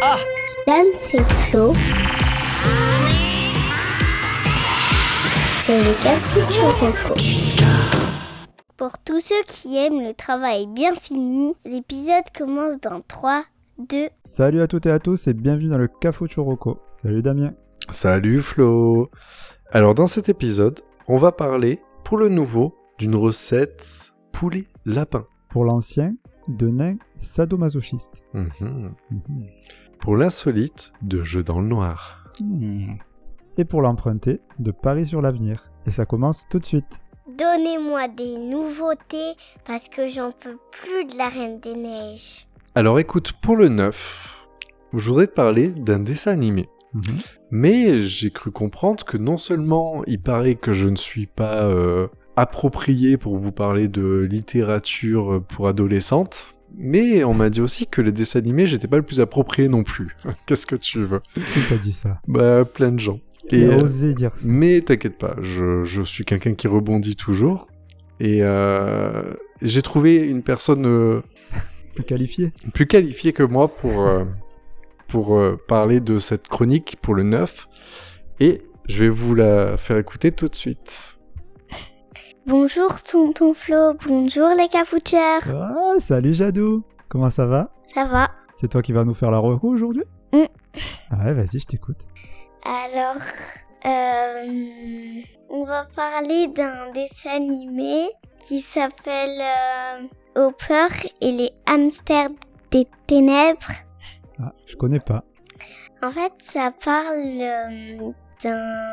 Dame, c'est Flo. C'est le café Pour tous ceux qui aiment le travail bien fini, l'épisode commence dans 3, 2, Salut à toutes et à tous et bienvenue dans le Cafo Choroko. Salut Damien. Salut Flo Alors dans cet épisode, on va parler, pour le nouveau, d'une recette poulet lapin. Pour l'ancien, de nain sadomasochiste. Mhm. Mhm. Pour l'insolite, de jeu dans le noir. Et pour l'emprunter, de Paris sur l'avenir. Et ça commence tout de suite. Donnez-moi des nouveautés parce que j'en peux plus de la Reine des Neiges. Alors écoute, pour le neuf, je voudrais te parler d'un dessin animé. Mhm. Mais j'ai cru comprendre que non seulement il paraît que je ne suis pas euh, approprié pour vous parler de littérature pour adolescentes, mais on m'a dit aussi que les dessins animés, j'étais pas le plus approprié non plus. Qu'est-ce que tu veux? Qui t'a dit ça? Bah plein de gens. A euh, osé dire ça mais t'inquiète pas, je, je suis quelqu'un qui rebondit toujours. Et euh, j'ai trouvé une personne euh, Plus qualifié plus qualifiée que moi pour, pour parler de cette chronique pour le 9. Et je vais vous la faire écouter tout de suite. Bonjour tonton Flo, bonjour les cafoucheurs. Ah, salut Jadou Comment ça va? Ça va C'est toi qui vas nous faire la reco aujourd'hui? Mm. Ah ouais, vas-y, je t'écoute. Alors, euh, on va parler d'un dessin animé qui s'appelle euh, Hopper et les hamsters des ténèbres. Ah, je connais pas. En fait, ça parle euh, d'un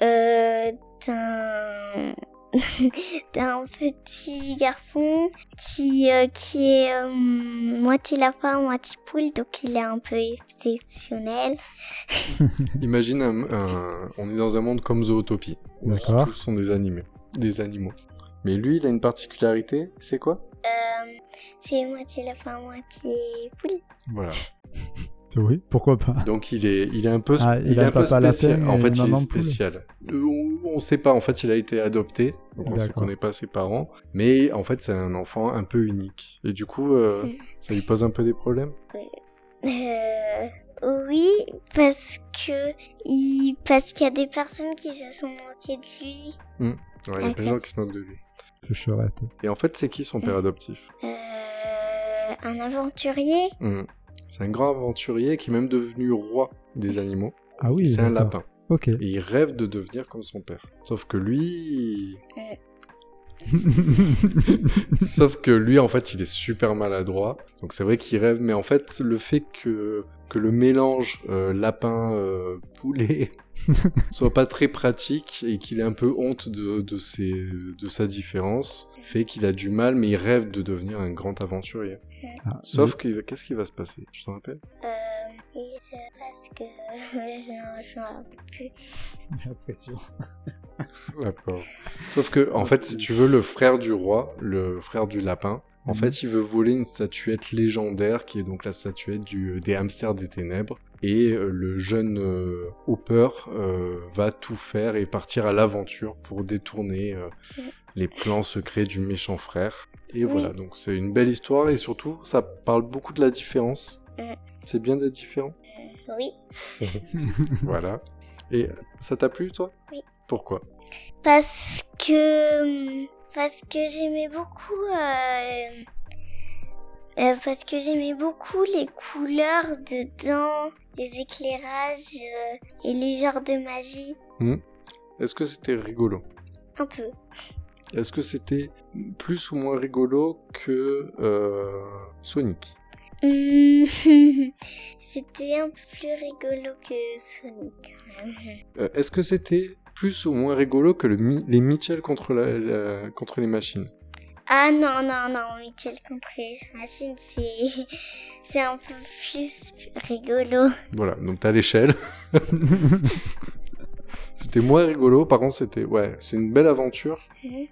euh, d'un d'un petit garçon qui euh, qui est euh, moitié lapin, moitié poule, donc il est un peu exceptionnel. Imagine, un, un- on est dans un monde comme Zootopie. où D'accord. Tous sont des animés, des animaux. Mais lui, il a une particularité, c'est quoi? Euh, c'est moitié lapin, moitié poule. Voilà. Oui, pourquoi pas Donc il est, il est un peu, Ah, il est a un peu spécial. En fait, il est spécial. Euh, On, on sait pas. En fait, il a été adopté, donc on ne D'accord. connaît pas ses parents. Mais en fait, c'est un enfant un peu unique. Et du coup, euh, ça lui pose un peu des problèmes? Euh, oui, parce que il parce qu'il y a des personnes qui se sont moquées de lui. Ouais, il y a plein de gens qui se moquent de lui. Et en fait, c'est qui son père adoptif? Euh, un aventurier. Mm. C'est un grand aventurier qui est même devenu roi des animaux. Ah oui, c'est un lapin. Ok. Et il rêve de devenir comme son père. Sauf que lui, Sauf que lui, en fait, il est super maladroit. Donc c'est vrai qu'il rêve, mais en fait, le fait que, que le mélange euh, lapin-poulet soit pas très pratique et qu'il ait un peu honte de, de, ses, de sa différence, fait qu'il a du mal, mais il rêve de devenir un grand aventurier. Ah, Sauf que, qu'est-ce qui va se passer Tu t'en rappelles? Euh, et c'est parce que je rappelle plus. j'ai l'impression. D'accord. Sauf que, en fait, si tu veux, le frère du roi, le frère du lapin, en Mhm. fait, il veut voler une statuette légendaire qui est donc la statuette du, des hamsters des ténèbres. Et euh, le jeune euh, Hopper euh, va tout faire et partir à l'aventure pour détourner euh. Les plans secrets du méchant frère. Et Oui. voilà, donc c'est une belle histoire et surtout, ça parle beaucoup de la différence. Mhm. C'est bien d'être différent. Oui, voilà. Et ça t'a plu, toi? Oui. Pourquoi? Parce que parce que j'aimais beaucoup. euh, euh, parce que j'aimais beaucoup les couleurs dedans, les éclairages euh, et les genres de magie. Est-ce que c'était rigolo? Un peu. Est-ce que c'était plus ou moins rigolo que euh, Sonic? C'était un peu plus rigolo que Sonic quand même. Euh, Est-ce que c'était plus ou moins rigolo que le Mi- les Mitchell contre, la, la- contre les machines? Ah non, non, non, Mitchell contre les machines, c'est, c'est un peu plus rigolo. Voilà, donc t'as l'échelle. c'était moins rigolo, par contre c'était ouais, c'est une belle aventure. Mhm.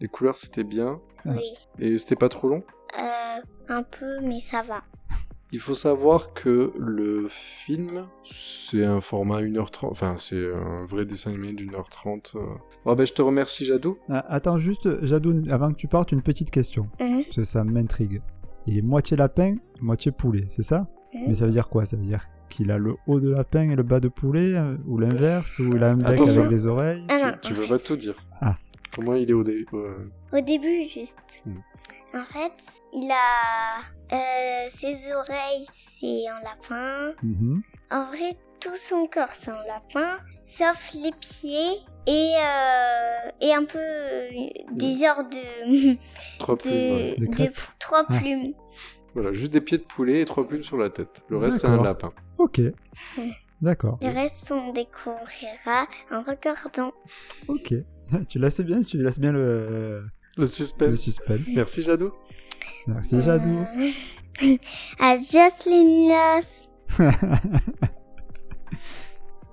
Les couleurs c'était bien Ah. Oui, et c'était pas trop long? euh, un peu, mais ça va. Il faut savoir que le film, c'est un format 1h30, enfin c'est un vrai dessin animé d'une heure trente. euh. Bon ben je te remercie Jadot. Ah, attends juste, Jadou, avant que tu partes, une petite question. Mhm. Parce que ça m'intrigue. Il est moitié lapin, moitié poulet, c'est ça? Mais ça veut dire quoi? Ça veut dire qu'il a le haut de lapin et le bas de poulet euh, Ou l'inverse Ou il a un bec Attention. avec des oreilles? Ah Tu veux fait, pas tout dire. Ah. Comment il est au début euh, Au début, juste. Hmm. En fait, il a euh, ses oreilles, c'est un lapin. Mhm. En vrai, tout son corps, c'est un lapin, sauf les pieds et, euh, et un peu euh, des genres de, Trois plumes. de, de trois Ah. plumes. Voilà, juste des pieds de poulet et trois plumes sur la tête. Le reste, c'est un lapin. Ok. D'accord. Le reste, on découvrira en regardant. Ok. tu laisses bien, tu laisses bien le, Le le suspense. suspense. Merci, Jadou. Merci Jadou. Euh, à Jocelyn.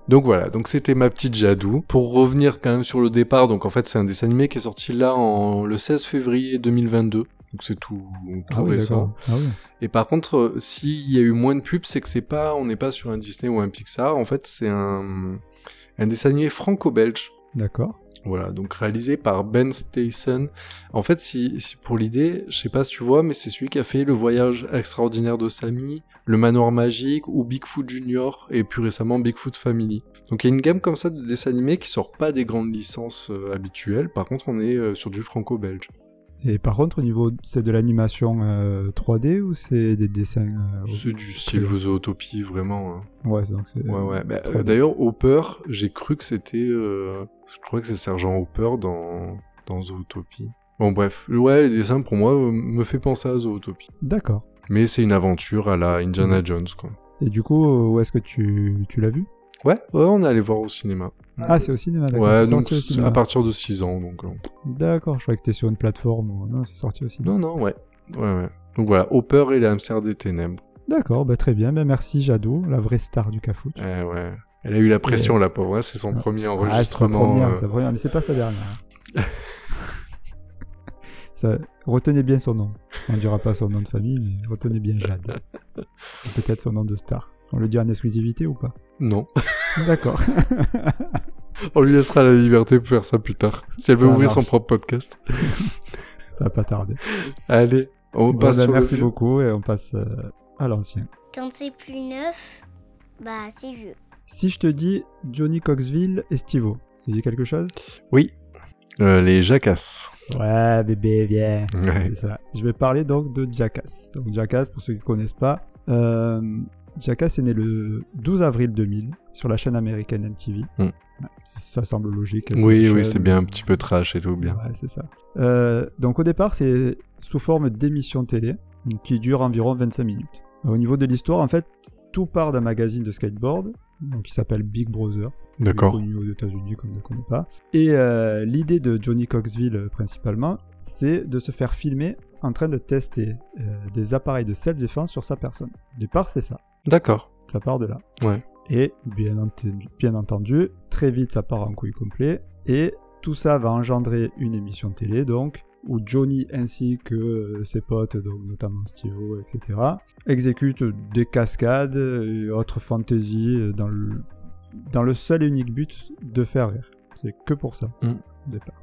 Donc voilà, donc c'était ma petite Jadou. Pour revenir quand même sur le départ, donc en fait c'est un dessin animé qui est sorti là en le 16 février 2022. Donc c'est tout, tout Ah oui, récent. Ah oui. Et par contre, euh, s'il y a eu moins de pubs, c'est que c'est pas, on n'est pas sur un Disney ou un Pixar. En fait, c'est un, un dessin animé franco-belge. D'accord. Voilà, donc réalisé par Ben Stayson. En fait, si, si pour l'idée, je sais pas si tu vois, mais c'est celui qui a fait Le Voyage extraordinaire de Sammy, Le Manoir magique ou Bigfoot Junior et plus récemment Bigfoot Family. Donc il y a une gamme comme ça de dessins animés qui sort pas des grandes licences euh, habituelles. Par contre, on est euh, sur du franco-belge. Et par contre, au niveau, c'est de l'animation euh, 3D ou c'est des dessins euh, C'est du style Zootopie, vraiment. hein. Ouais, donc c'est. Ouais, ouais. c'est Bah, 3D. euh, D'ailleurs, Hopper, j'ai cru que c'était. euh, Je crois que c'est Sergent Hopper dans, dans Zootopie. Bon, bref. Ouais, les dessins, pour moi, euh, me fait penser à Zootopie. D'accord. Mais c'est une aventure à la Indiana Mhm. Jones, quoi. Et du coup, euh, où est-ce que tu, tu l'as vu? Ouais, ouais, on est allé voir au cinéma. Ah, c'est au cinéma. Ouais, donc à partir de 6 ans, donc. euh, D'accord, je croyais que t'étais sur une plateforme. Non, c'est sorti au cinéma. Non, non, ouais. Ouais, ouais. Donc voilà, Hopper et les hamsters des ténèbres. D'accord, bah, très bien. Bah, merci Jadot, la vraie star du Cafouche. Eh ouais. Elle a eu la pression, la pauvre. hein, C'est son Ah. premier Ah, c'est enregistrement. première, euh, c'est sa première, mais c'est pas sa dernière. Ça- retenez bien son nom. On ne dira pas son nom de famille, mais retenez bien Jade. Peut-être son nom de star. On le dit en exclusivité ou pas Non. D'accord. On lui laissera la liberté pour faire ça plus tard. Si elle veut Ça ouvrir marche. son propre podcast. Ça va pas tarder. Allez, on Bon, passe le merci vieux. beaucoup et on passe euh, à l'ancien. Quand c'est plus neuf, bah c'est vieux. Si je te dis Johnny Coxville et Stivo, ça te dit quelque chose? Oui. Euh, les jacasses. Ouais, bébé, bien. Ouais. Ça. Je vais parler donc de Jackass. Donc Jackass, pour ceux qui ne connaissent pas, euh, Jackass est né le 12 avril 2000 sur la chaîne américaine MTV. Hmm. Ça semble logique. c'est Oui, oui, c'était bien un petit peu trash et tout, bien. Ouais, c'est ça. Euh, donc au départ, c'est sous forme d'émission télé qui dure environ 25 minutes. Au niveau de l'histoire, en fait, tout part d'un magazine de skateboard donc, qui s'appelle Big Brother. D'accord. connu aux États-Unis qu'on ne connaît pas. Et euh, l'idée de Johnny Coxville euh, principalement, c'est de se faire filmer en train de tester euh, des appareils de self-défense sur sa personne. Au départ, c'est ça. D'accord. Ça part de là. Ouais. Et bien entendu, bien entendu, très vite, ça part en couille complet. Et tout ça va engendrer une émission télé, donc, où Johnny ainsi que euh, ses potes, donc notamment Steve, etc., exécutent des cascades et autres fantaisies euh, dans le, dans le seul et unique but de faire rire. C'est que pour ça, Mm. au départ.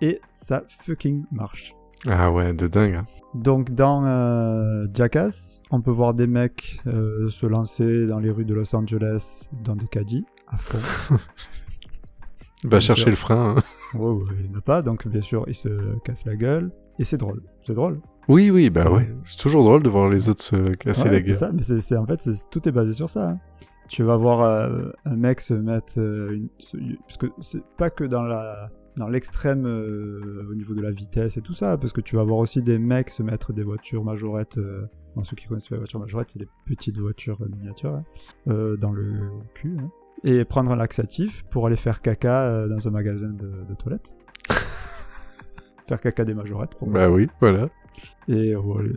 Et ça fucking marche. Ah ouais, de dingue. hein. Donc dans euh, Jackass, on peut voir des mecs euh, se lancer dans les rues de Los Angeles dans des caddies à fond. Va chercher sûr. le frein. hein. Il n'y en a pas, donc bien sûr, ils se cassent la gueule. Et c'est drôle. C'est drôle. Oui, oui, bah ouais. C'est toujours drôle de voir les autres se casser Ouais, la c'est gueule. ça, mais c'est, c'est- en fait, c'est- tout est basé sur ça. hein. Tu vas voir euh, un mec se mettre. euh, une- parce que c'est pas que dans la dans l'extrême euh, au niveau de la vitesse et tout ça, parce que tu vas voir aussi des mecs se mettre des voitures majorettes. Euh, ceux qui connaissent pas les voitures majorettes, c'est les petites voitures euh, miniatures, hein, euh, dans le cul. hein. et prendre un laxatif pour aller faire caca dans un magasin de, de toilettes. faire caca des majorettes. Pour Bah oui, voilà. Et voilà.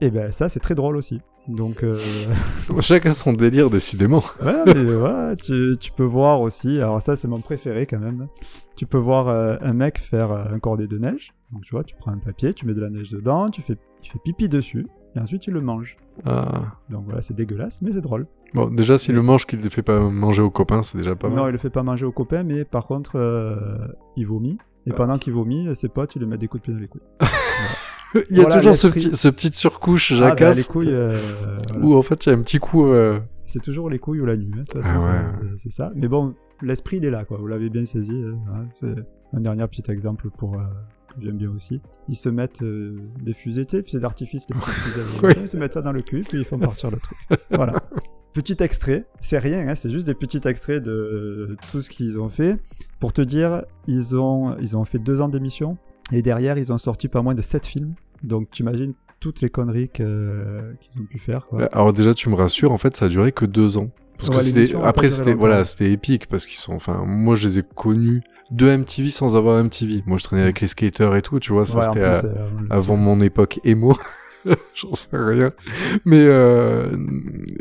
Et ben ça, c'est très drôle aussi. Donc, euh, Chacun son délire, décidément. ouais, mais ouais, tu, tu peux voir aussi. Alors ça, c'est mon préféré quand même. Tu peux voir euh, un mec faire euh, un cordé de neige. Donc tu vois, tu prends un papier, tu mets de la neige dedans, tu fais, tu fais pipi dessus, et ensuite tu le manges. Ah. Donc voilà, c'est dégueulasse, mais c'est drôle. Bon, déjà, s'il le mange, qu'il ne fait pas manger aux copains, c'est déjà pas non, mal. il le fait pas manger aux copains, mais par contre, euh, il vomit. Et Ah. pendant qu'il vomit, ses potes, ils lui mettent des coups de pied dans les couilles. il y a Voilà, toujours ce petit, ce petite surcouche Ah, bah, jacasse les couilles, euh, voilà. où en fait il y a un petit coup. euh, c'est toujours les couilles ou la nuit. hein, de toute Ah façon, ouais. c'est- ça. Mais bon, l'esprit, il est là, quoi. Vous l'avez bien saisi. euh, voilà, c'est un dernier petit exemple pour euh, que j'aime bien aussi. Ils se mettent euh, des fusées, tu sais, fusées d'artifice, les petites fusées. Oui. Ils se mettent ça dans le cul, puis ils font partir le truc. Voilà. Petit extrait, c'est rien, hein, c'est juste des petits extraits de tout ce qu'ils ont fait. Pour te dire, ils ont, ils ont fait deux ans d'émission, et derrière, ils ont sorti pas moins de sept films. Donc, tu imagines toutes les conneries qu'ils ont pu faire. Quoi. Alors déjà tu me rassures, en fait ça a duré que deux ans. Parce Ouais, que après c'était voilà c'était épique parce qu'ils sont enfin moi je les ai connus de MTV sans avoir MTV. Moi je traînais avec les skaters et tout tu vois ça Ouais, c'était euh, on avant mon époque emo. J'en sais rien. Mais euh,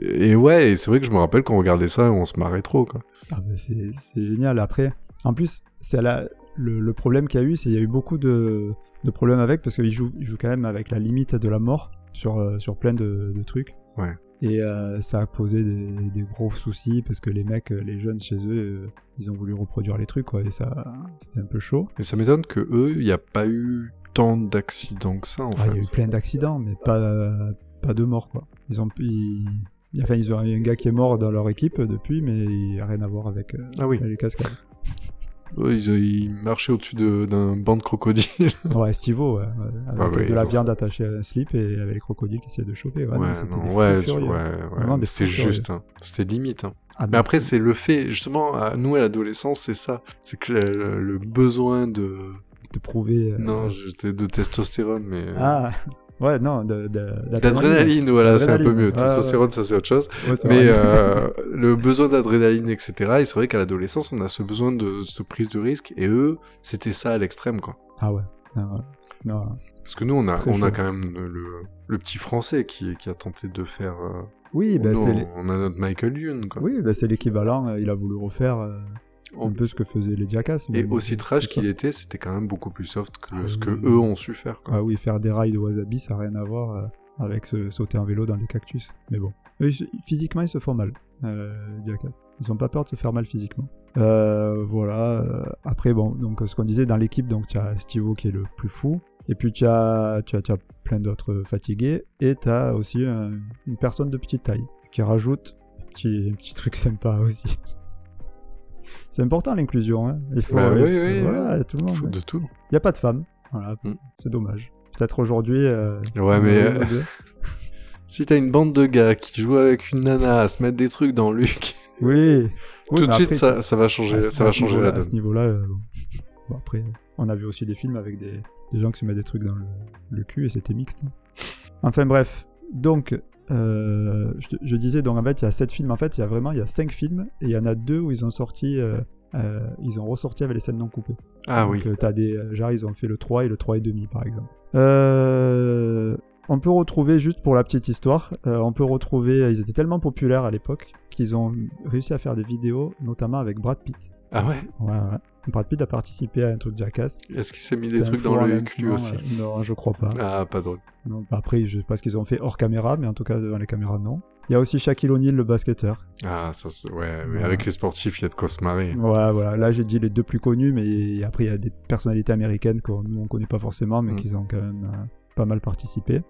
et ouais, c'est vrai que je me rappelle qu'on regardait ça on se marrait trop quoi. Ah c'est c'est génial. Après, en plus, c'est à la- le, le problème qu'il y a eu, c'est qu'il y a eu beaucoup de, de problèmes avec parce qu'ils jouent, ils jouent quand même avec la limite de la mort sur, euh, sur plein de, de trucs. Ouais. Et euh, ça a posé des, des gros soucis parce que les mecs, euh, les jeunes chez eux, euh, ils ont voulu reproduire les trucs quoi. Et ça, c'était un peu chaud. Mais ça m'étonne que eux, il n'y a pas eu tant d'accidents que ça en Ah, il y a eu plein d'accidents, mais pas, pas de morts quoi. Ils ont, ils, enfin, ils ont il y a un gars qui est mort dans leur équipe depuis, mais il n'y a rien à voir avec Ah oui. les cascades. Ils, ils marchaient au-dessus de- d'un banc de crocodiles. Ouais, Stivo, ouais, avec Ah ouais, de la ont- viande attachée à un slip et avec les crocodiles qui essayaient de choper. Ouais, Ouais, c'était ouais, ouais, C'était juste, hein. c'était limite. Hein. Ah, Mais après, c'est le fait, justement, à nous à l'adolescence, c'est ça. C'est que le, le besoin de. de prouver. euh, Non, j'étais de testostérone, mais. euh, Ah, ouais, non, D'adrénaline, voilà, c'est un peu mieux. Testostérone, ça c'est autre chose. Mais euh, le besoin d'adrénaline, etc. Et c'est vrai qu'à l'adolescence, on a ce besoin de, prise de risque. Et eux, c'était ça à l'extrême, quoi. Ah ouais. Non, ouais. non. Parce que nous, on a, on a quand même le, le petit français qui, qui a tenté de faire. euh, Oui, bah, c'est on, a notre Michael Youn, quoi. oui, bah, c'est l'équivalent. euh, Il a voulu refaire un peu ce que faisaient les Jackass. mais Et aussi trash qu'il était, c'était quand même beaucoup plus soft que Ah ce oui. que eux ont su faire. Quoi. Ah oui, faire des rails de wasabi, ça n'a rien à voir euh, avec sauter en vélo dans des cactus. Mais bon. Physiquement, ils se font mal, euh, les Jackass. Ils ont pas peur de se faire mal physiquement. Euh, voilà. euh, Après, bon, donc ce qu'on disait dans l'équipe, donc tu as Stivo qui est le plus fou. Et puis tu as, tu as, tu as plein d'autres fatigués. Et tu as aussi un- une personne de petite taille qui rajoute un petit, un petit truc sympa aussi. C'est important l'inclusion. Hein. Il faut, Bah il oui, faut- oui, voilà, tout le monde. Faut de tout. Il n'y a pas de femmes. Voilà, Mm. c'est dommage. Peut-être aujourd'hui. euh, Ouais, mais euh, si t'as une bande de gars qui jouent avec une nana à se mettre des trucs dans cul, Oui. Oui, tout de suite après, ça, va changer, ça va changer la niveau-là- À ce donne. niveau-là, euh, bon. Bon, après, on a vu aussi des films avec des, des gens qui se mettent des trucs dans le, le cul et c'était mixte. Enfin bref, donc. Euh, je, disais donc en fait il y a 7 films en fait il y a vraiment il y a 5 films et il y en a deux où ils ont sorti euh, euh, ils ont ressorti avec les scènes non coupées Ah Donc, oui. t'as des, genre, ils ont fait le 3 et le 3 et demi, par exemple. On peut retrouver, juste pour la petite histoire, on peut retrouver, ils étaient tellement populaires à l'époque qu'ils ont réussi à faire des vidéos, notamment avec Brad Pitt. Ah ouais? Ouais, ouais. Brad Pitt a participé à un truc Jackass. Est-ce qu'il s'est mis des trucs dans le cul aussi Non, je crois pas. Ah, pas drôle. Non, après, je sais pas ce qu'ils ont fait hors caméra, mais en tout cas, dans les caméras, non. Il y a aussi Shaquille O'Neal, le basketteur. Ah, ça se... Ouais, mais Voilà. avec les sportifs, il y a de quoi se marrer. Ouais, voilà. Là, j'ai dit les deux plus connus, mais après, il y a des personnalités américaines que nous, on connaît pas forcément, mais Mm. qui ont quand même euh, pas mal participé.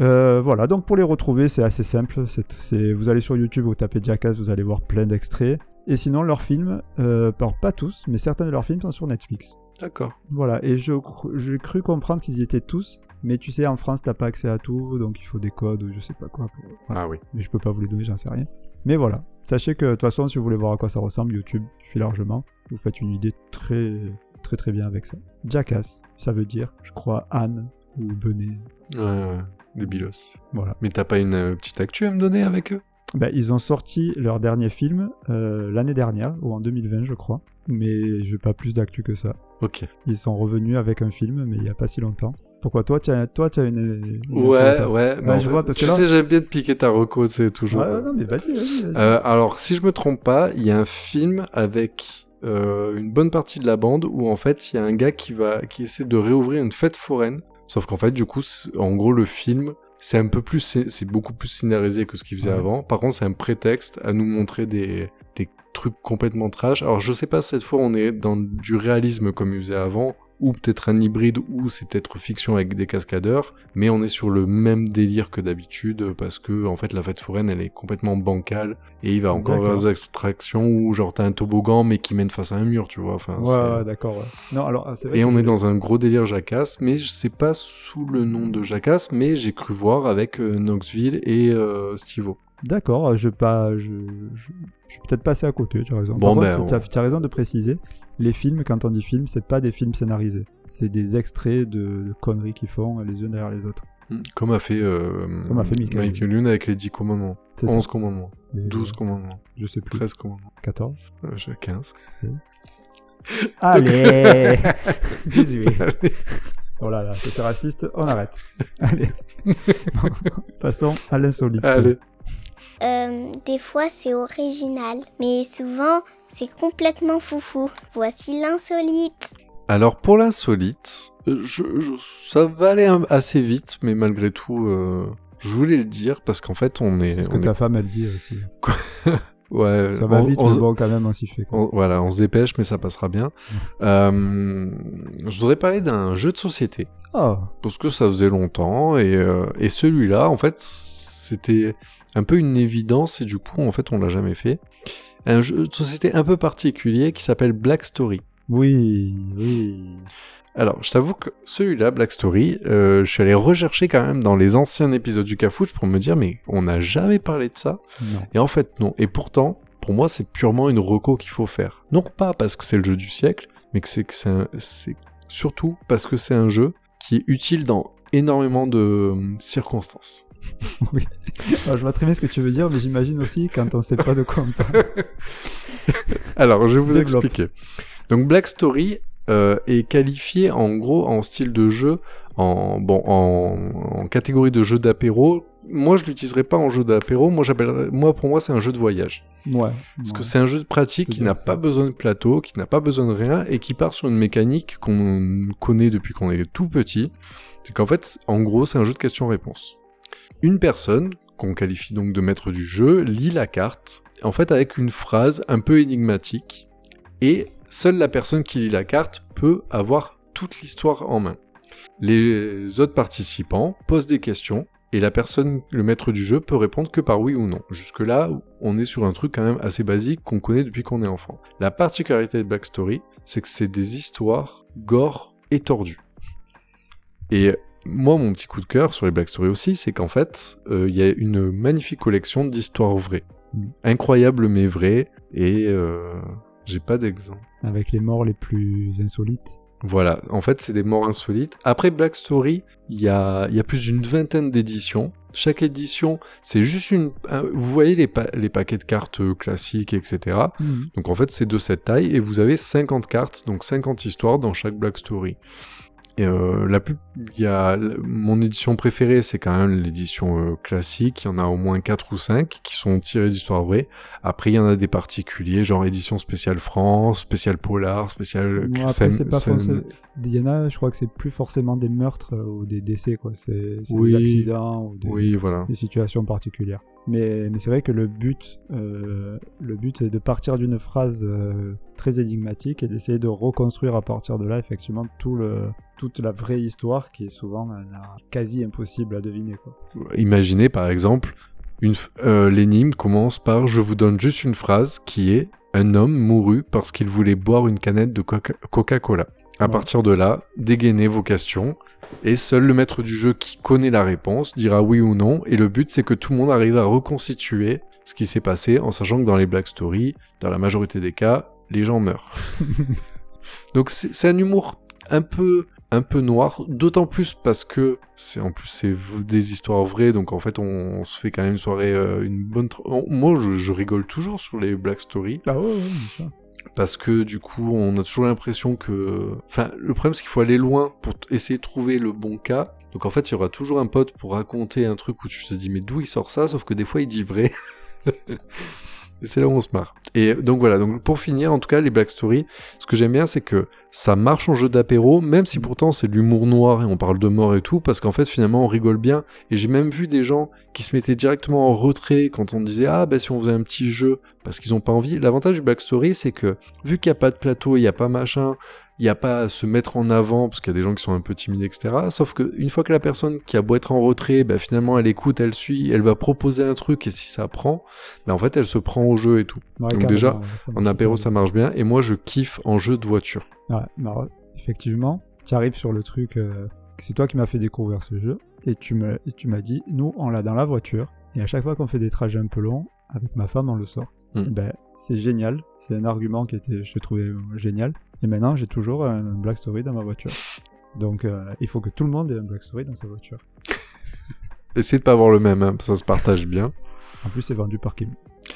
Euh, voilà, donc pour les retrouver, c'est assez simple. C'est- vous allez sur YouTube, vous tapez Jackass, vous allez voir plein d'extraits. Et sinon, leurs films, euh, pas tous, mais certains de leurs films sont sur Netflix. D'accord. Voilà, et je, j'ai cru comprendre qu'ils y étaient tous, mais tu sais, en France, t'as pas accès à tout, donc il faut des codes ou je sais pas quoi. Pour... voilà. Ah oui. Mais je peux pas vous les donner, j'en sais rien. Mais voilà, sachez que de toute façon, si vous voulez voir à quoi ça ressemble, YouTube suffit largement. Vous faites une idée très très très bien avec ça. Jackass, ça veut dire, je crois, Anne ou Benet. Ouais, ouais. Des bilos. Voilà. Mais t'as pas une euh, petite actu à me donner avec eux? Ben, ils ont sorti leur dernier film euh, l'année dernière, ou en 2020, je crois. Mais je pas plus d'actu que ça. Ok. Ils sont revenus avec un film, mais il y a pas si longtemps. Pourquoi toi, tu as, toi, tu as une. une Ouais, ouais. mais en je vois, parce tu que là- sais, j'aime bien te piquer ta reco, c'est toujours. Ouais, ouais, non, mais vas-y, vas-y. Euh, alors, si je me trompe pas, il y a un film avec euh, une bonne partie de la bande où en fait il y a un gars qui va qui essaie de réouvrir une fête foraine. Sauf qu'en fait, du coup, en gros, le film c'est un peu plus c'est beaucoup plus scénarisé que ce qu'il faisait Ouais. avant. Par contre, c'est un prétexte à nous montrer des des trucs complètement trash. Alors, je sais pas cette fois on est dans du réalisme comme il faisait avant ou peut-être un hybride, ou c'est peut-être fiction avec des cascadeurs, mais on est sur le même délire que d'habitude, parce que en fait la fête foraine elle est complètement bancale, et il va encore avoir des extractions où genre t'as un toboggan mais qui mène face à un mur, tu vois. Enfin, ouais, ouais d'accord. Ouais. Non, alors, ah, vrai et on est dans un gros délire jacasse, mais je sais pas sous le nom de jacasse, mais j'ai cru voir avec euh, Knoxville et euh, Stivo. D'accord, je pas, je, je, suis peut-être passé à côté, tu as raison. Bon, ben, tu as, raison de préciser, les films, quand on dit film, c'est pas des films scénarisés, c'est des extraits de, conneries qu'ils font les uns derrière les autres. Hmm, comme a fait, euh, Comme a fait Michael. Michael Youn avec les 10 commandements. 11 commandements. 12 commandements. Je sais plus. 13 commandements. 14 euh, 15. Allez 18. Oh là là, c'est raciste, on arrête. Allez. passons à l'insolite. Allez. Euh, des fois c'est original, mais souvent c'est complètement foufou. Voici l'insolite. Alors pour l'insolite, euh, je, ça va aller assez vite, mais malgré tout, euh, je voulais le dire parce qu'en fait on est. C'est ce que ta femme elle dit aussi. ouais. Ça va vite, mais bon quand même on s'y fait. voilà, on se dépêche, mais ça passera bien. euh, je voudrais parler d'un jeu de société. Oh. Parce que ça faisait longtemps et, et celui-là, en fait, c'était un peu une évidence et du coup en fait on l'a jamais fait. Un jeu de société un peu particulier qui s'appelle Black Story. Oui, oui. Alors, je t'avoue que celui-là, Black Story, euh, je suis allé rechercher quand même dans les anciens épisodes du Cafouche pour me dire, mais on n'a jamais parlé de ça. Non. Et en fait, non. Et pourtant, pour moi, c'est purement une reco qu'il faut faire. Non pas parce que c'est le jeu du siècle, mais que c'est c'est surtout parce que c'est un jeu qui est utile dans énormément de euh, circonstances. oui. je vois très bien ce que tu veux dire, mais j'imagine aussi quand on sait pas de quoi on parle. Alors, je vais vous expliquer. Donc, Black Story euh, est qualifié en gros en style de jeu, en bon, en, catégorie de jeu d'apéro. Moi, je l'utiliserai pas en jeu d'apéro. Moi, j'appellerais, moi, pour moi, c'est un jeu de voyage. Ouais. Parce que c'est un jeu de pratique qui n'a pas besoin de plateau, qui n'a pas besoin de rien et qui part sur une mécanique qu'on connaît depuis qu'on est tout petit. C'est qu'en fait, en gros, c'est un jeu de questions-réponses. Une personne, qu'on qualifie donc de maître du jeu, lit la carte, en fait avec une phrase un peu énigmatique, et seule la personne qui lit la carte peut avoir toute l'histoire en main. Les autres participants posent des questions, et la personne, le maître du jeu, peut répondre que par oui ou non. Jusque-là, on est sur un truc quand même assez basique qu'on connaît depuis qu'on est enfant. La particularité de Black Story, c'est que c'est des histoires gore et tordues. Et moi, mon petit coup de cœur sur les Black Story aussi, c'est qu'en fait, euh, il y a une magnifique collection d'histoires vraies. Incroyables mais vraies, et euh, j'ai pas d'exemple. Avec les morts les plus insolites. Voilà, en fait, c'est des morts insolites. Après Black Story, il y a, y a plus d'une vingtaine d'éditions. Chaque édition, c'est juste une... Vous voyez les, les paquets de cartes euh, classiques, etc. Mm. Donc en fait, c'est de cette taille, et vous avez 50 cartes, donc 50 histoires dans chaque Black Story. Et euh, la y a mon édition préférée, c'est quand même l'édition euh, classique. Il y en a au moins 4 ou 5 qui sont tirés d'histoires vraies. Après, il y en a des particuliers, genre édition spéciale France, spéciale Polar, spéciale. Bon, après, c'est pas. Il y en a, je crois que c'est plus forcément des meurtres euh, ou des décès, quoi. C'est oui. des accidents ou des, oui, voilà. des situations particulières. Mais, c'est vrai que le but, euh, le but, c'est de partir d'une phrase euh, très énigmatique et d'essayer de reconstruire à partir de là, effectivement, toute la vraie histoire qui est souvent euh, quasi impossible à deviner. Quoi. Imaginez par exemple, l'énigme commence par Je vous donne juste une phrase qui est Un homme mourut parce qu'il voulait boire une canette de Coca-Cola. À partir de là, dégainez vos questions et seul le maître du jeu qui connaît la réponse dira oui ou non et le but c'est que tout le monde arrive à reconstituer ce qui s'est passé en sachant que dans les Black Stories, dans la majorité des cas, les gens meurent. Donc c'est un humour un peu un peu noir, d'autant plus parce que c'est en plus c'est des histoires vraies, donc en fait on, se fait quand même une soirée, euh, une bonne. Moi je, rigole toujours sur les Black Stories. Ah ouais, ouais, bien sûr. Parce que du coup on a toujours l'impression que, enfin le problème c'est qu'il faut aller loin pour essayer de trouver le bon cas. Donc en fait il y aura toujours un pote pour raconter un truc où tu te dis mais d'où il sort ça, sauf que des fois il dit vrai. Et c'est là où on se marre. Et donc voilà, donc pour finir, en tout cas, les Black Story, ce que j'aime bien, c'est que ça marche en jeu d'apéro, même si pourtant c'est de l'humour noir et on parle de mort et tout, parce qu'en fait, finalement, on rigole bien. Et j'ai même vu des gens qui se mettaient directement en retrait quand on disait, ah, bah si on faisait un petit jeu, parce qu'ils ont pas envie. L'avantage du Black Story, c'est que, vu qu'il n'y a pas de plateau, il n'y a pas machin, il n'y a pas à se mettre en avant parce qu'il y a des gens qui sont un peu timides, etc. Sauf que une fois que la personne qui a beau être en retrait, bah, finalement elle écoute, elle suit, elle va proposer un truc et si ça prend, bah, en fait elle se prend au jeu et tout. Ouais, Donc déjà, En apéro ça marche bien et moi je kiffe en jeu de voiture. Ouais, alors, effectivement, tu arrives sur le truc. euh, c'est toi qui m'as fait découvrir ce jeu. Et tu m'as dit, nous, on l'a dans la voiture. Et à chaque fois qu'on fait des trajets un peu longs, avec ma femme, on le sort. Mm. Ben, c'est génial. C'est un argument qui était, je trouvais euh, génial. Et maintenant, j'ai toujours un Black Story dans ma voiture. Donc, euh, il faut que tout le monde ait un Black Story dans sa voiture. Essayez de pas avoir le même, hein, ça se partage bien. En plus, c'est vendu par Kim.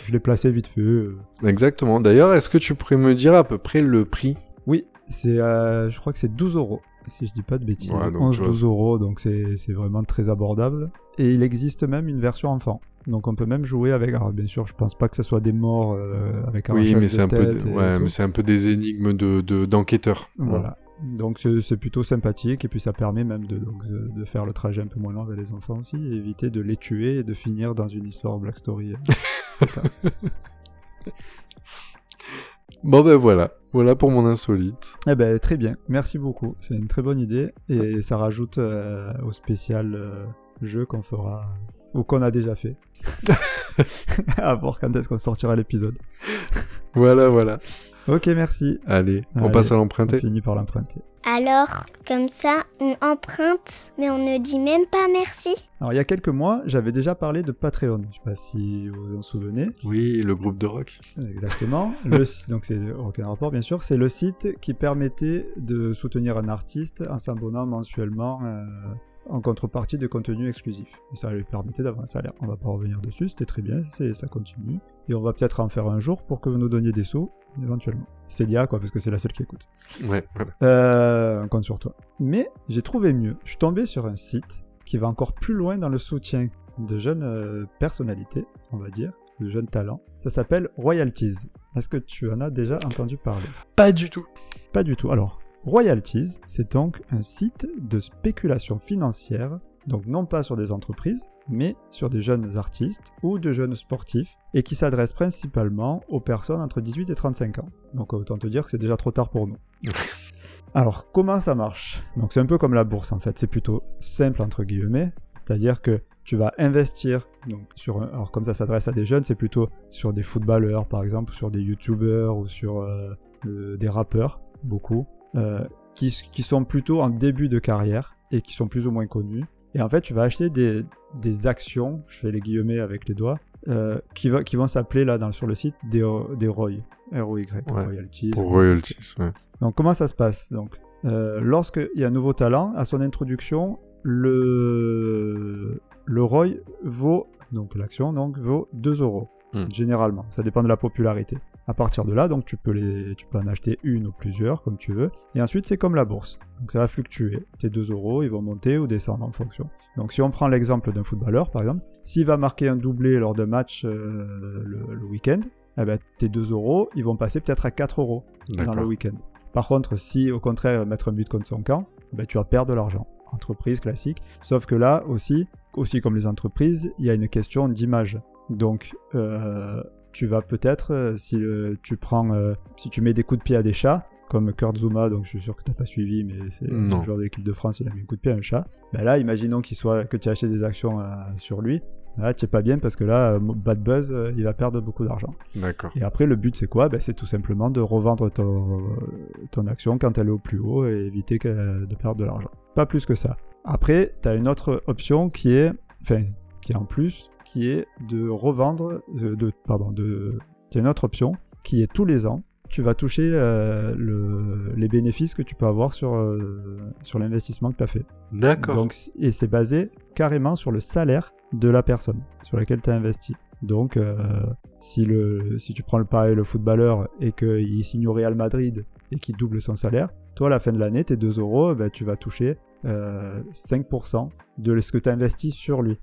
Je l'ai placé vite fait. euh. Exactement. D'ailleurs, est-ce que tu pourrais me dire à peu près le prix? Oui, c'est, euh, je crois que c'est 12 euros. Si je dis pas de bêtises. Ouais, donc, tu vois, 11-12 euros, donc c'est c'est vraiment très abordable. Et il existe même une version enfant. Donc on peut même jouer avec. Alors bien sûr, je pense pas que ce soit des morts euh, avec un Oui, mais de c'est un peu, et ouais, mais c'est un peu des énigmes de de- d'enquêteurs. Voilà. Donc c'est plutôt sympathique et puis ça permet même de, donc, de de faire le trajet un peu moins long avec les enfants aussi et éviter de les tuer et de finir dans une histoire Black Story. Bon ben voilà, voilà pour mon insolite. Eh ben très bien, merci beaucoup. C'est une très bonne idée et ça rajoute euh, au spécial euh, jeu qu'on fera ou qu'on a déjà fait. à voir quand est-ce qu'on sortira l'épisode. Voilà, voilà. Ok, merci. Allez, on Allez, passe à On l'emprunter. finit par l'emprunter. Alors, comme ça, on emprunte, mais on ne dit même pas merci. Alors il y a quelques mois, j'avais déjà parlé de Patreon. Je sais pas si vous vous en souvenez. Oui, le groupe de rock. Exactement. le, donc c'est aucun rapport bien sûr. C'est le site qui permettait de soutenir un artiste en s'abonnant mensuellement euh, en contrepartie de contenu exclusif. Et ça lui permettait d'avoir un salaire. On va pas revenir dessus, c'était très bien, ça continue. Et on va peut-être en faire un jour pour que vous nous donniez des sous, éventuellement. C'est l'IA quoi, parce que c'est la seule qui écoute. Ouais, voilà. Euh, on compte sur toi. Mais j'ai trouvé mieux. Je suis tombé sur un site qui va encore plus loin dans le soutien de jeunes euh, personnalités, on va dire, de jeunes talents. Ça s'appelle Royalties. Est-ce que tu en as déjà entendu parler? Pas du tout. Pas du tout. Alors, Royalties, c'est donc un site de spéculation financière, donc non pas sur des entreprises, mais sur des jeunes artistes ou de jeunes sportifs, et qui s'adresse principalement aux personnes entre 18 et 35 ans. Donc autant te dire que c'est déjà trop tard pour nous. Alors, comment ça marche? Donc c'est un peu comme la bourse en fait, c'est plutôt simple entre guillemets, c'est-à-dire que tu vas investir, donc sur un- alors comme ça s'adresse à des jeunes, c'est plutôt sur des footballeurs par exemple, sur des youtubeurs ou sur euh, euh, des rappeurs, beaucoup, qui, qui sont plutôt en début de carrière et qui sont plus ou moins connus. Et en fait, tu vas acheter des, des actions, je fais les guillemets avec les doigts, euh, qui, va, qui vont s'appeler là dans, sur le site des, des ROI, R-O-Y, Ouais, royalties. Pour royalties, ouais. Donc comment ça se passe Donc, euh, lorsqu'il y a un nouveau talent, à son introduction, le, le ROI vaut, donc l'action donc, vaut 2 euros, Hmm. généralement. Ça dépend de la popularité. À partir de là, donc tu peux, les, tu peux en acheter une ou plusieurs, comme tu veux. Et ensuite, c'est comme la bourse. Donc ça va fluctuer. Tes 2 euros, ils vont monter ou descendre en fonction. Donc si on prend l'exemple d'un footballeur, par exemple, s'il va marquer un doublé lors d'un match euh, le, le week-end, eh ben, tes 2 euros, ils vont passer peut-être à 4 euros dans le week-end. Par contre, si au contraire mettre un but contre son camp, ben, tu vas perdre de l'argent. Entreprise classique. Sauf que là aussi, aussi comme les entreprises, il y a une question d'image. Donc, euh, tu vas peut-être, euh, si le- tu prends, euh, si tu mets des coups de pied à des chats, comme Kurt Zuma, donc je suis sûr que tu n'as pas suivi, mais c'est le joueur de l'équipe de France, il a mis un coup de pied à un chat. Ben là, imaginons qu'il soit, que tu as acheté des actions euh, sur lui. Là, tu pas bien parce que là, euh, Bad Buzz, euh, il va perdre beaucoup d'argent. D'accord. Et après, le but, c'est quoi? Ben, C'est tout simplement de revendre ton, ton action quand elle est au plus haut et éviter que- de perdre de l'argent. Pas plus que ça. Après, tu as une autre option qui est, enfin, qui est en plus, qui est de revendre, de, de- pardon, de, tu as une autre option qui est tous les ans, tu vas toucher euh, le- les bénéfices que tu peux avoir sur, euh, sur l'investissement que tu as fait. D'accord. Donc, et c'est basé carrément sur le salaire de la personne sur laquelle tu as investi. Donc, euh, si, le, si tu prends le pareil, le footballeur, et qu'il signe au Real Madrid et qu'il double son salaire, toi, à la fin de l'année, tes 2 euros, ben, tu vas toucher euh, 5% de ce que tu as investi sur lui.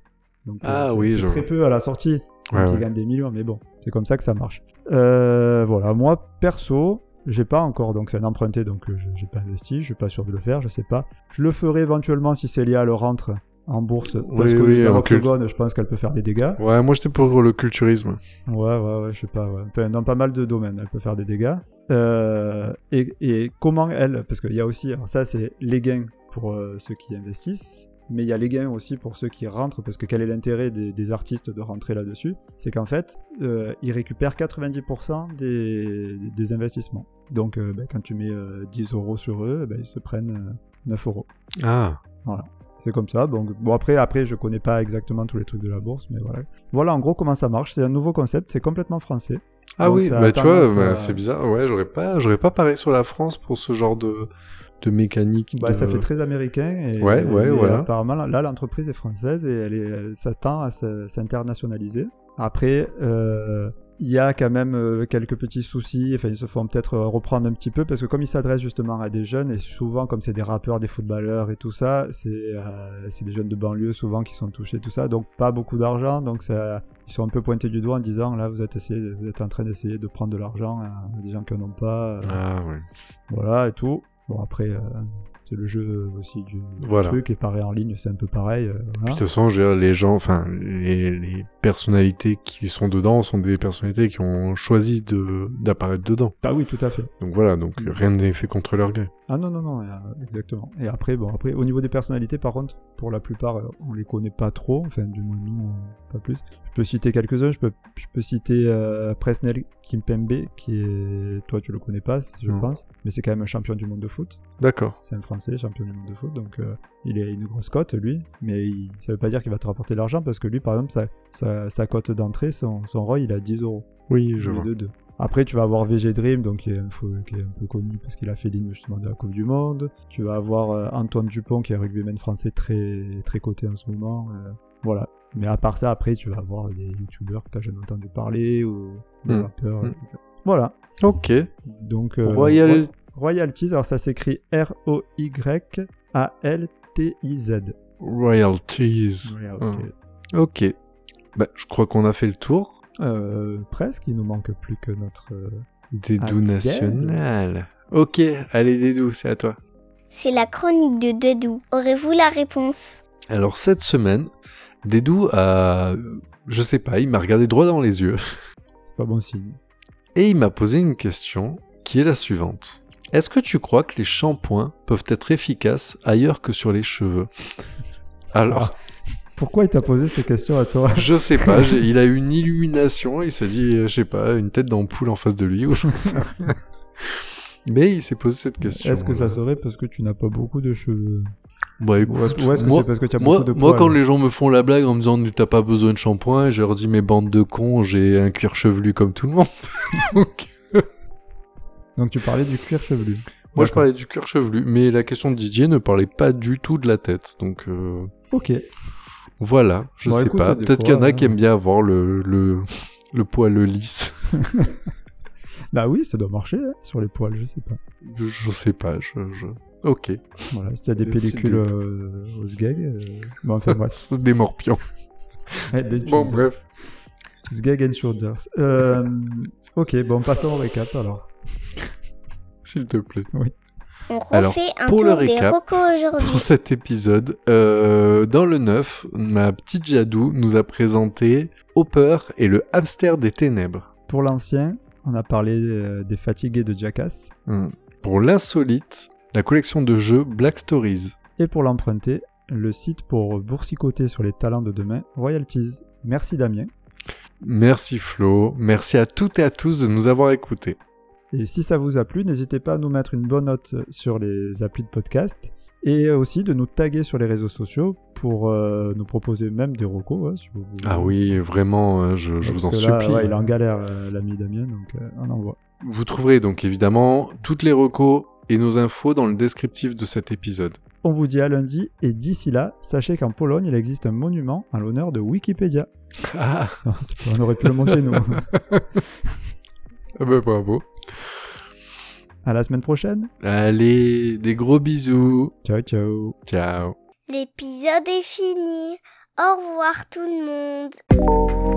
Donc, euh, Ah oui, je très vois. peu à la sortie. Ouais, ouais. gagne des millions, mais bon, c'est comme ça que ça marche. Euh, voilà, moi, perso, j'ai pas encore, donc c'est un emprunté, donc euh, je j'ai pas investi, je suis pas sûr de le faire, je sais pas. Je le ferai éventuellement si Célia le rentre en bourse, parce Oui, que oui, en l'octogone, je pense qu'elle peut faire des dégâts. Ouais, moi j'étais pour le culturisme. Ouais, ouais, ouais, je sais pas, ouais. Enfin, dans pas mal de domaines, elle peut faire des dégâts. Euh, et, et comment elle, parce qu'il y a aussi, alors ça c'est les gains pour euh, ceux qui investissent, mais il y a les gains aussi pour ceux qui rentrent, parce que quel est l'intérêt des, des artistes de rentrer là-dessus? C'est qu'en fait, euh, ils récupèrent 90% des, des investissements. Donc euh, ben, quand tu mets euh, 10 euros sur eux, ben, ils se prennent euh, 9 euros. Ah, C'est comme ça. Donc bon après après je connais pas exactement tous les trucs de la bourse, mais voilà. Voilà en gros comment ça marche. C'est un nouveau concept, c'est complètement français. ah Donc, oui, bah, tu vois, bah, à- c'est bizarre. Ouais, j'aurais pas, j'aurais pas parié sur la France pour ce genre de, de mécanique. Bah, de- ça fait très américain. Et, Ouais, ouais, voilà. Apparemment, là, l'entreprise est française et elle est, ça tend à se- s'internationaliser. Après, euh, il y a quand même euh, quelques petits soucis. Enfin, ils se font peut-être euh, reprendre un petit peu parce que comme ils s'adressent justement à des jeunes et souvent, comme c'est des rappeurs, des footballeurs et tout ça, c'est euh, des jeunes de banlieue souvent qui sont touchés, tout ça. Donc, pas beaucoup d'argent. Donc, ça, ils sont un peu pointés du doigt en disant là, vous êtes, essayé, vous êtes en train d'essayer de prendre de l'argent à des gens qui n'en ont pas. euh, Ah ouais. voilà et tout. Bon après, euh, c'est le jeu aussi du, Voilà. truc. Les paris en ligne, c'est un peu pareil. euh, Puis, de toute façon, je veux dire, les gens, enfin, les, les personnalités qui sont dedans sont des personnalités qui ont choisi de d'apparaître dedans. Ah oui, tout à fait. Donc voilà, donc Mm. rien n'est fait contre leur gré. Ah non non non, euh, exactement. Et après bon après au niveau des personnalités par contre, pour la plupart euh, on les connaît pas trop. Enfin du moins nous on- pas plus. Je peux citer quelques-uns. Je peux je peux citer euh, Presnel Kimpembe qui est toi tu le connais pas je pense, mais c'est quand même un champion du monde de foot. D'accord. C'est un Français, champion du monde de foot, donc euh, il est une grosse cote, lui. Mais il- ça veut pas dire qu'il va te rapporter de l'argent, parce que lui, par exemple, sa, sa, sa cote d'entrée, son, son ROI, il a 10 euros. Oui, je vois. de 2. Après, tu vas avoir VG Dream, donc qui est, un, fou- qui est un peu connu parce qu'il a fait digne justement de la Coupe du Monde. Tu vas avoir euh, Antoine Dupont, qui est un rugbyman français très, très coté en ce moment. euh, voilà. Mais à part ça, après, tu vas avoir des youtubeurs que tu jamais entendu parler ou des Mm. rappeurs. Mm. etc. Voilà. Ok. Donc, euh, Royal. Roy- Royalties, alors ça s'écrit R-O-Y-A-L-T-I-Z. Royalties. Royalties. Ok. Bah, je crois qu'on a fait le tour Euh, presque, il nous manque plus que notre. euh, dead. nationales. Ok, allez Dédou, c'est à toi. C'est la chronique de Dedou. Aurez-vous la réponse? Alors cette semaine, Dédou a... Je sais pas, il m'a regardé droit dans les yeux C'est pas bon signe. et il m'a posé une question qui est la suivante. Est-ce que tu crois que les shampoings peuvent être efficaces ailleurs que sur les cheveux? Alors, Pourquoi il t'a posé cette question à toi? je sais pas, il a eu une illumination, il s'est dit, je sais pas, une tête d'ampoule en face de lui, ou je sais. Mais il s'est posé cette question. Est-ce que ça serait parce que tu n'as pas beaucoup de cheveux? Bah Ou écoute, ou est-ce que moi, c'est parce que tu as moi, beaucoup de moi, quand les gens me font la blague en me disant t'as pas besoin de shampoing, je leur dis mais bande de cons, j'ai un cuir chevelu comme tout le monde. Donc, Donc tu parlais du cuir chevelu. moi je parlais du cuir chevelu, mais la question de Didier ne parlait pas du tout de la tête. Donc euh, Ok. voilà, je Bon, sais écoute, pas. des Peut-être qu'il y en a qui hein. aiment bien avoir le, le, le poil lisse. Bah oui, ça doit marcher hein, sur les poils, je sais pas. je, je sais pas, je, je... Ok. Voilà, si tu as des pellicules euh, au sgeg. euh, Bon, enfin bref. Des morpions. Des Bon bref. Sgeg and shoulders. Euh, ok, bon, passons au récap alors. S'il te plaît. On Alors, refait un pour tour le des récap, recos aujourd'hui. Pour cet épisode, euh, dans le 9, ma petite Jadou nous a présenté Hopper et le hamster des ténèbres. Pour l'ancien, on a parlé euh, des fatigués de Jackass. Hmm. Pour l'insolite, la collection de jeux Black Stories. Et pour l'emprunter, le site pour boursicoter sur les talents de demain, Royalties. Merci Damien. Merci Flo, merci à toutes et à tous de nous avoir écoutés. Et si ça vous a plu, n'hésitez pas à nous mettre une bonne note sur les applis de podcast et aussi de nous taguer sur les réseaux sociaux pour euh, nous proposer même des recos. hein, si vous voulez. Ah oui, vraiment, euh, je, vous en là, supplie. ouais, il est en galère, euh, l'ami Damien, donc euh, on envoie. Vous trouverez donc évidemment toutes les recos et nos infos dans le descriptif de cet épisode. On vous dit à lundi et d'ici là, sachez qu'en Pologne, il existe un monument en l'honneur de Wikipédia. Ah, on aurait pu le monter nous. ah bah bravo. À la semaine prochaine. Allez, des gros bisous. Ciao ciao. Ciao. L'épisode est fini. Au revoir tout le monde.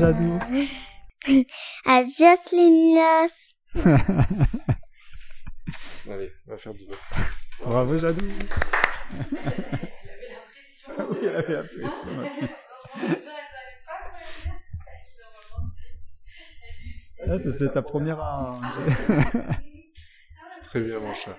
Jadou. À Jocelyn Loss. Allez, on va faire du Bravo Jadou. Ah oui, elle avait la pression, ma puce. Ah, ça, c'est ta première. hein. C'est très bien, mon chat.